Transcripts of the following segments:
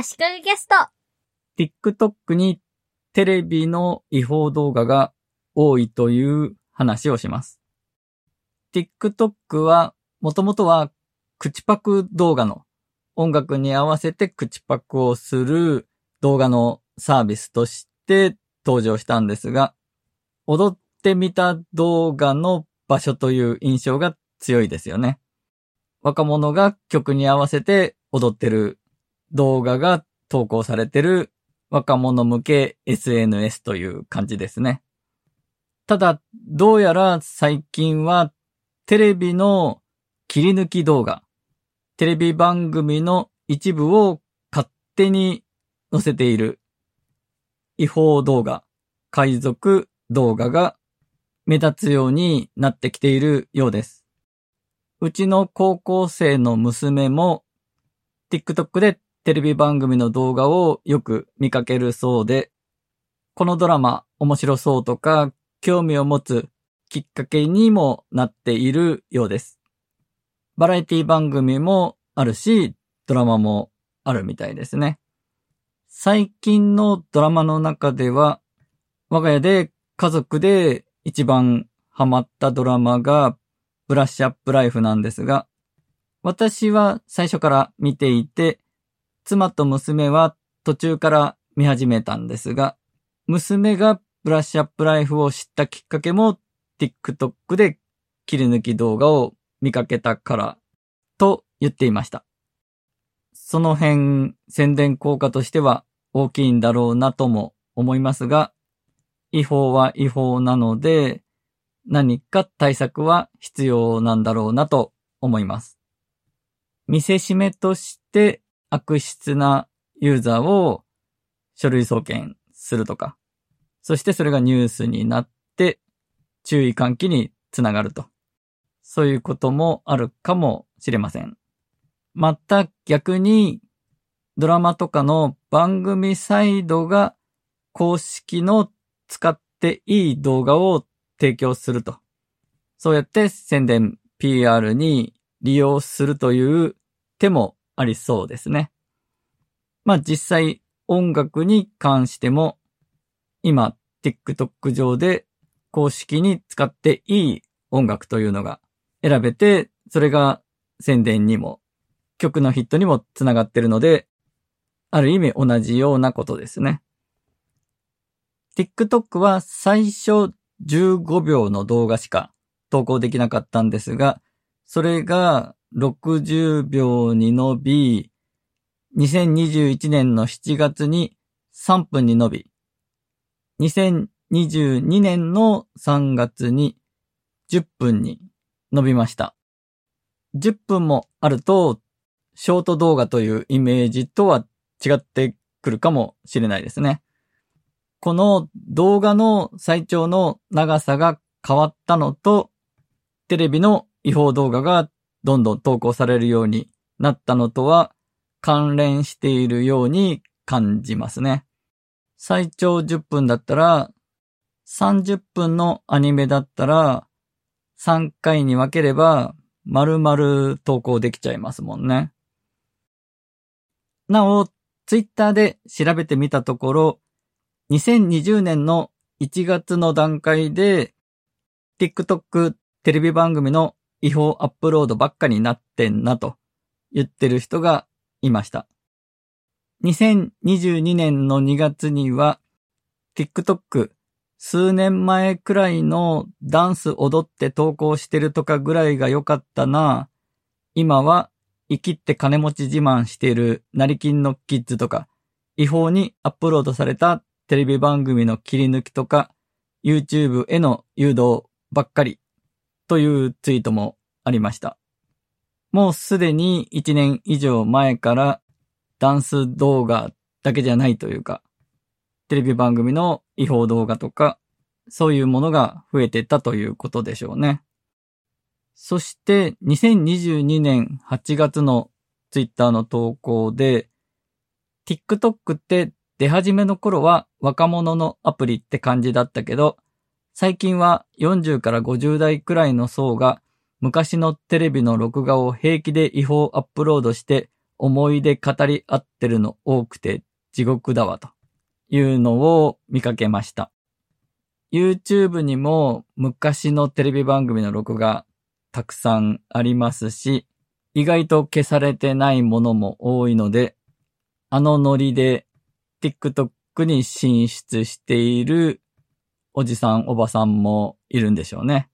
足利ゲスト。TikTok にテレビの違法動画が多いという話をします。TikTok はもともとは口パク動画の音楽に合わせて口パクをする動画のサービスとして登場したんですが、踊ってみた動画の場所という印象が強いですよね。若者が曲に合わせて踊ってる動画が投稿されてる若者向け SNS という感じですね。ただ、どうやら最近はテレビの切り抜き動画、テレビ番組の一部を勝手に載せている違法動画、海賊動画が目立つようになってきているようです。うちの高校生の娘も TikTok でテレビ番組の動画をよく見かけるそうで、このドラマ面白そうとか興味を持つきっかけにもなっているようです。バラエティ番組もあるし、ドラマもあるみたいですね。最近のドラマの中では、我が家で家族で一番ハマったドラマがブラッシュアップライフなんですが、私は最初から見ていて、妻と娘は途中から見始めたんですが、娘がブラッシュアップライフを知ったきっかけも TikTok で切り抜き動画を見かけたからと言っていました。その辺宣伝効果としては大きいんだろうなとも思いますが、違法は違法なので何か対策は必要なんだろうなと思います。見せしめとして悪質なユーザーを書類送検するとか、そしてそれがニュースになって注意喚起につながると。そういうこともあるかもしれません。また逆にドラマとかの番組サイドが公式の使っていい動画を提供すると。そうやって宣伝 PR に利用するという手もありそうですね。まあ実際音楽に関しても今 TikTok 上で公式に使っていい音楽というのが選べて、それが宣伝にも曲のヒットにもつながってるので、ある意味同じようなことですね。TikTok は最初15秒の動画しか投稿できなかったんですが、それが60秒に伸び、2021年の7月に3分に伸び、2022年の3月に10分に伸びました。10分もあると、ショート動画というイメージとは違ってくるかもしれないですね。この動画の最長の長さが変わったのと、テレビの違法動画がどんどん投稿されるようになったのとは関連しているように感じますね。最長10分だったら、30分のアニメだったら、3回に分ければ、丸々投稿できちゃいますもんね。なお、ツイッターで調べてみたところ、2020年の1月の段階で、TikTok テレビ番組の違法アップロードばっかになってんなと言ってる人がいました。2022年の2月には TikTok 数年前くらいのダンス踊って投稿してるとかぐらいが良かったな。今は生きって金持ち自慢している成金のキッズとか違法にアップロードされたテレビ番組の切り抜きとか YouTube への誘導ばっかりというツイートもありました。もうすでに1年以上前からダンス動画だけじゃないというか、テレビ番組の違法動画とか、そういうものが増えてたということでしょうね。そして2022年8月のツイッターの投稿で、TikTok って出始めの頃は若者のアプリって感じだったけど、最近は40から50代くらいの層が昔のテレビの録画を平気で違法アップロードして思い出語り合ってるの多くて地獄だわというのを見かけました。YouTube にも昔のテレビ番組の録画たくさんありますし、意外と消されてないものも多いので、あのノリで TikTok に進出しているおじさんおばさんもいるんでしょうね。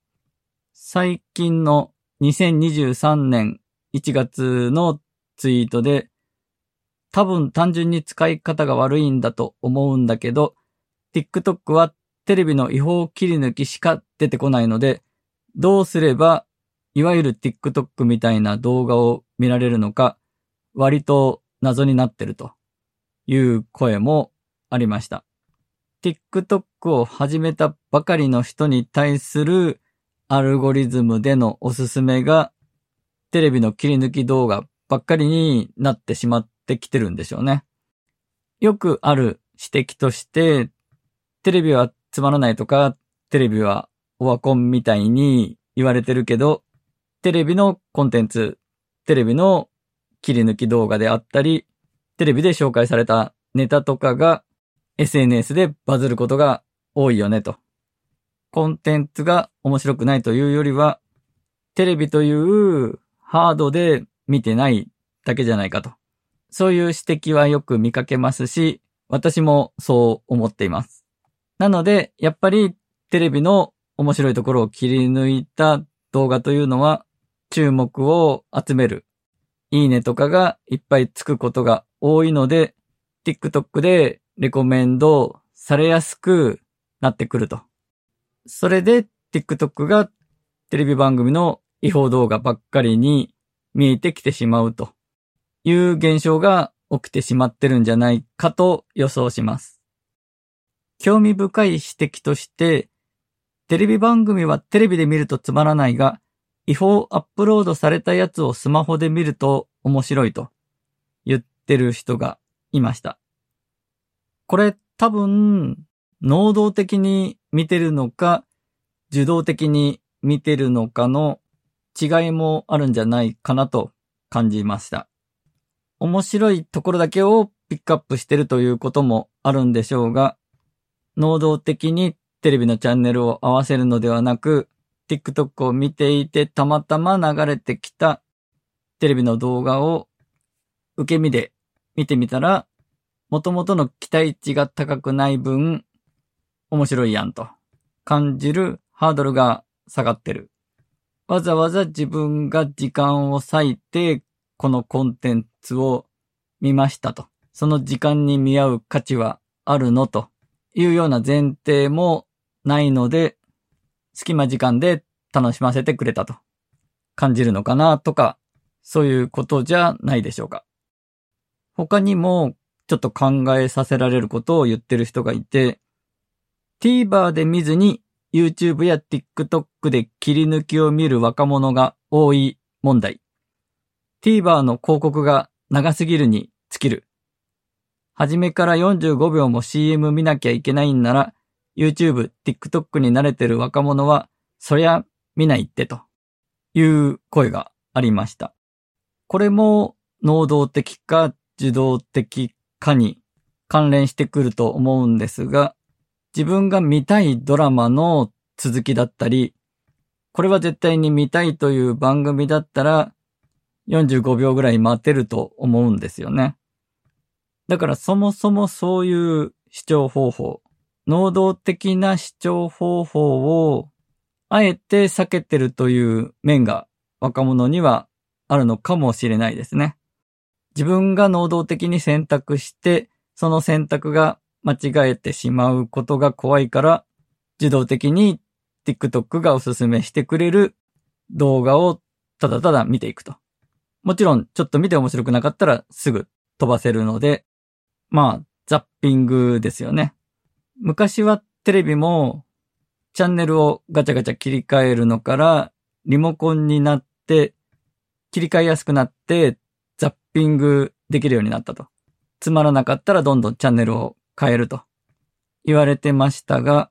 最近の2023年1月のツイートで、多分単純に使い方が悪いんだと思うんだけど、TikTok はテレビの違法切り抜きしか出てこないので、どうすれば、いわゆる TikTok みたいな動画を見られるのか、割と謎になってるという声もありました。TikTok を始めたばかりの人に対するアルゴリズムでのおすすめが、テレビの切り抜き動画ばっかりになってしまってきてるんでしょうね。よくある指摘として、テレビはつまらないとか、テレビはオワコンみたいに言われてるけど、テレビのコンテンツ、テレビの切り抜き動画であったり、テレビで紹介されたネタとかが SNS でバズることが多いよねと。コンテンツが面白くないというよりは、テレビというハードで見てないだけじゃないかと。そういう指摘はよく見かけますし、私もそう思っています。なので、やっぱりテレビの面白いところを切り抜いた動画というのは注目を集める。いいねとかがいっぱいつくことが多いので、TikTok でレコメンドされやすくなってくると。それで TikTok がテレビ番組の違法動画ばっかりに見えてきてしまうという現象が起きてしまってるんじゃないかと予想します。興味深い指摘として、テレビ番組はテレビで見るとつまらないが、違法アップロードされたやつをスマホで見ると面白いと言ってる人がいました。これ多分、能動的に見てるのか、受動的に見てるのかの違いもあるんじゃないかなと感じました。面白いところだけをピックアップしてるということもあるんでしょうが、能動的にテレビのチャンネルを合わせるのではなく、TikTok を見ていてたまたま流れてきたテレビの動画を受け身で見てみたら、元々の期待値が高くない分、面白いやんと感じるハードルが下がってる。わざわざ自分が時間を割いて、このコンテンツを見ましたと。その時間に見合う価値はあるのというような前提もないので、隙間時間で楽しませてくれたと感じるのかなとか、そういうことじゃないでしょうか。他にもちょっと考えさせられることを言ってる人がいて、TVer で見ずに YouTube や TikTok で切り抜きを見る若者が多い問題。TVer の広告が長すぎるに尽きる。初めから45秒も CM 見なきゃいけないんなら、YouTube、TikTok に慣れてる若者は、そりゃ見ないってという声がありました。これも能動的か受動的かに関連してくると思うんですが、自分が見たいドラマの続きだったり、これは絶対に見たいという番組だったら、45秒ぐらい待てると思うんですよね。だからそもそもそういう視聴方法、能動的な視聴方法をあえて避けてるという面が若者にはあるのかもしれないですね。自分が能動的に選択して、その選択が間違えてしまうことが怖いから、自動的に TikTok がおすすめしてくれる動画をただただ見ていくと。もちろん、ちょっと見て面白くなかったらすぐ飛ばせるので、まあ、ザッピングですよね。昔はテレビもチャンネルをガチャガチャ切り替えるのからリモコンになって切り替えやすくなってピングできるようになったと。つまらなかったらどんどんチャンネルを変えると言われてましたが、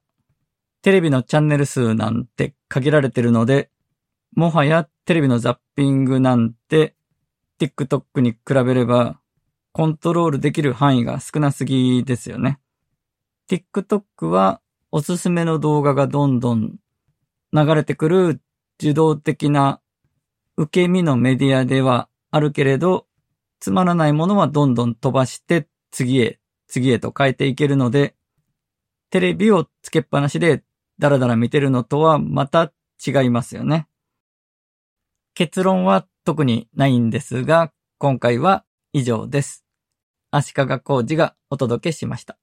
テレビのチャンネル数なんて限られてるので、もはやテレビのザッピングなんて TikTok に比べれば、コントロールできる範囲が少なすぎですよね。TikTok はおすすめの動画がどんどん流れてくる受動的な受け身のメディアではあるけれど、つまらないものはどんどん飛ばして次へ、次へと変えていけるので、テレビをつけっぱなしでダラダラ見てるのとはまた違いますよね。結論は特にないんですが、今回は以上です。足利工事がお届けしました。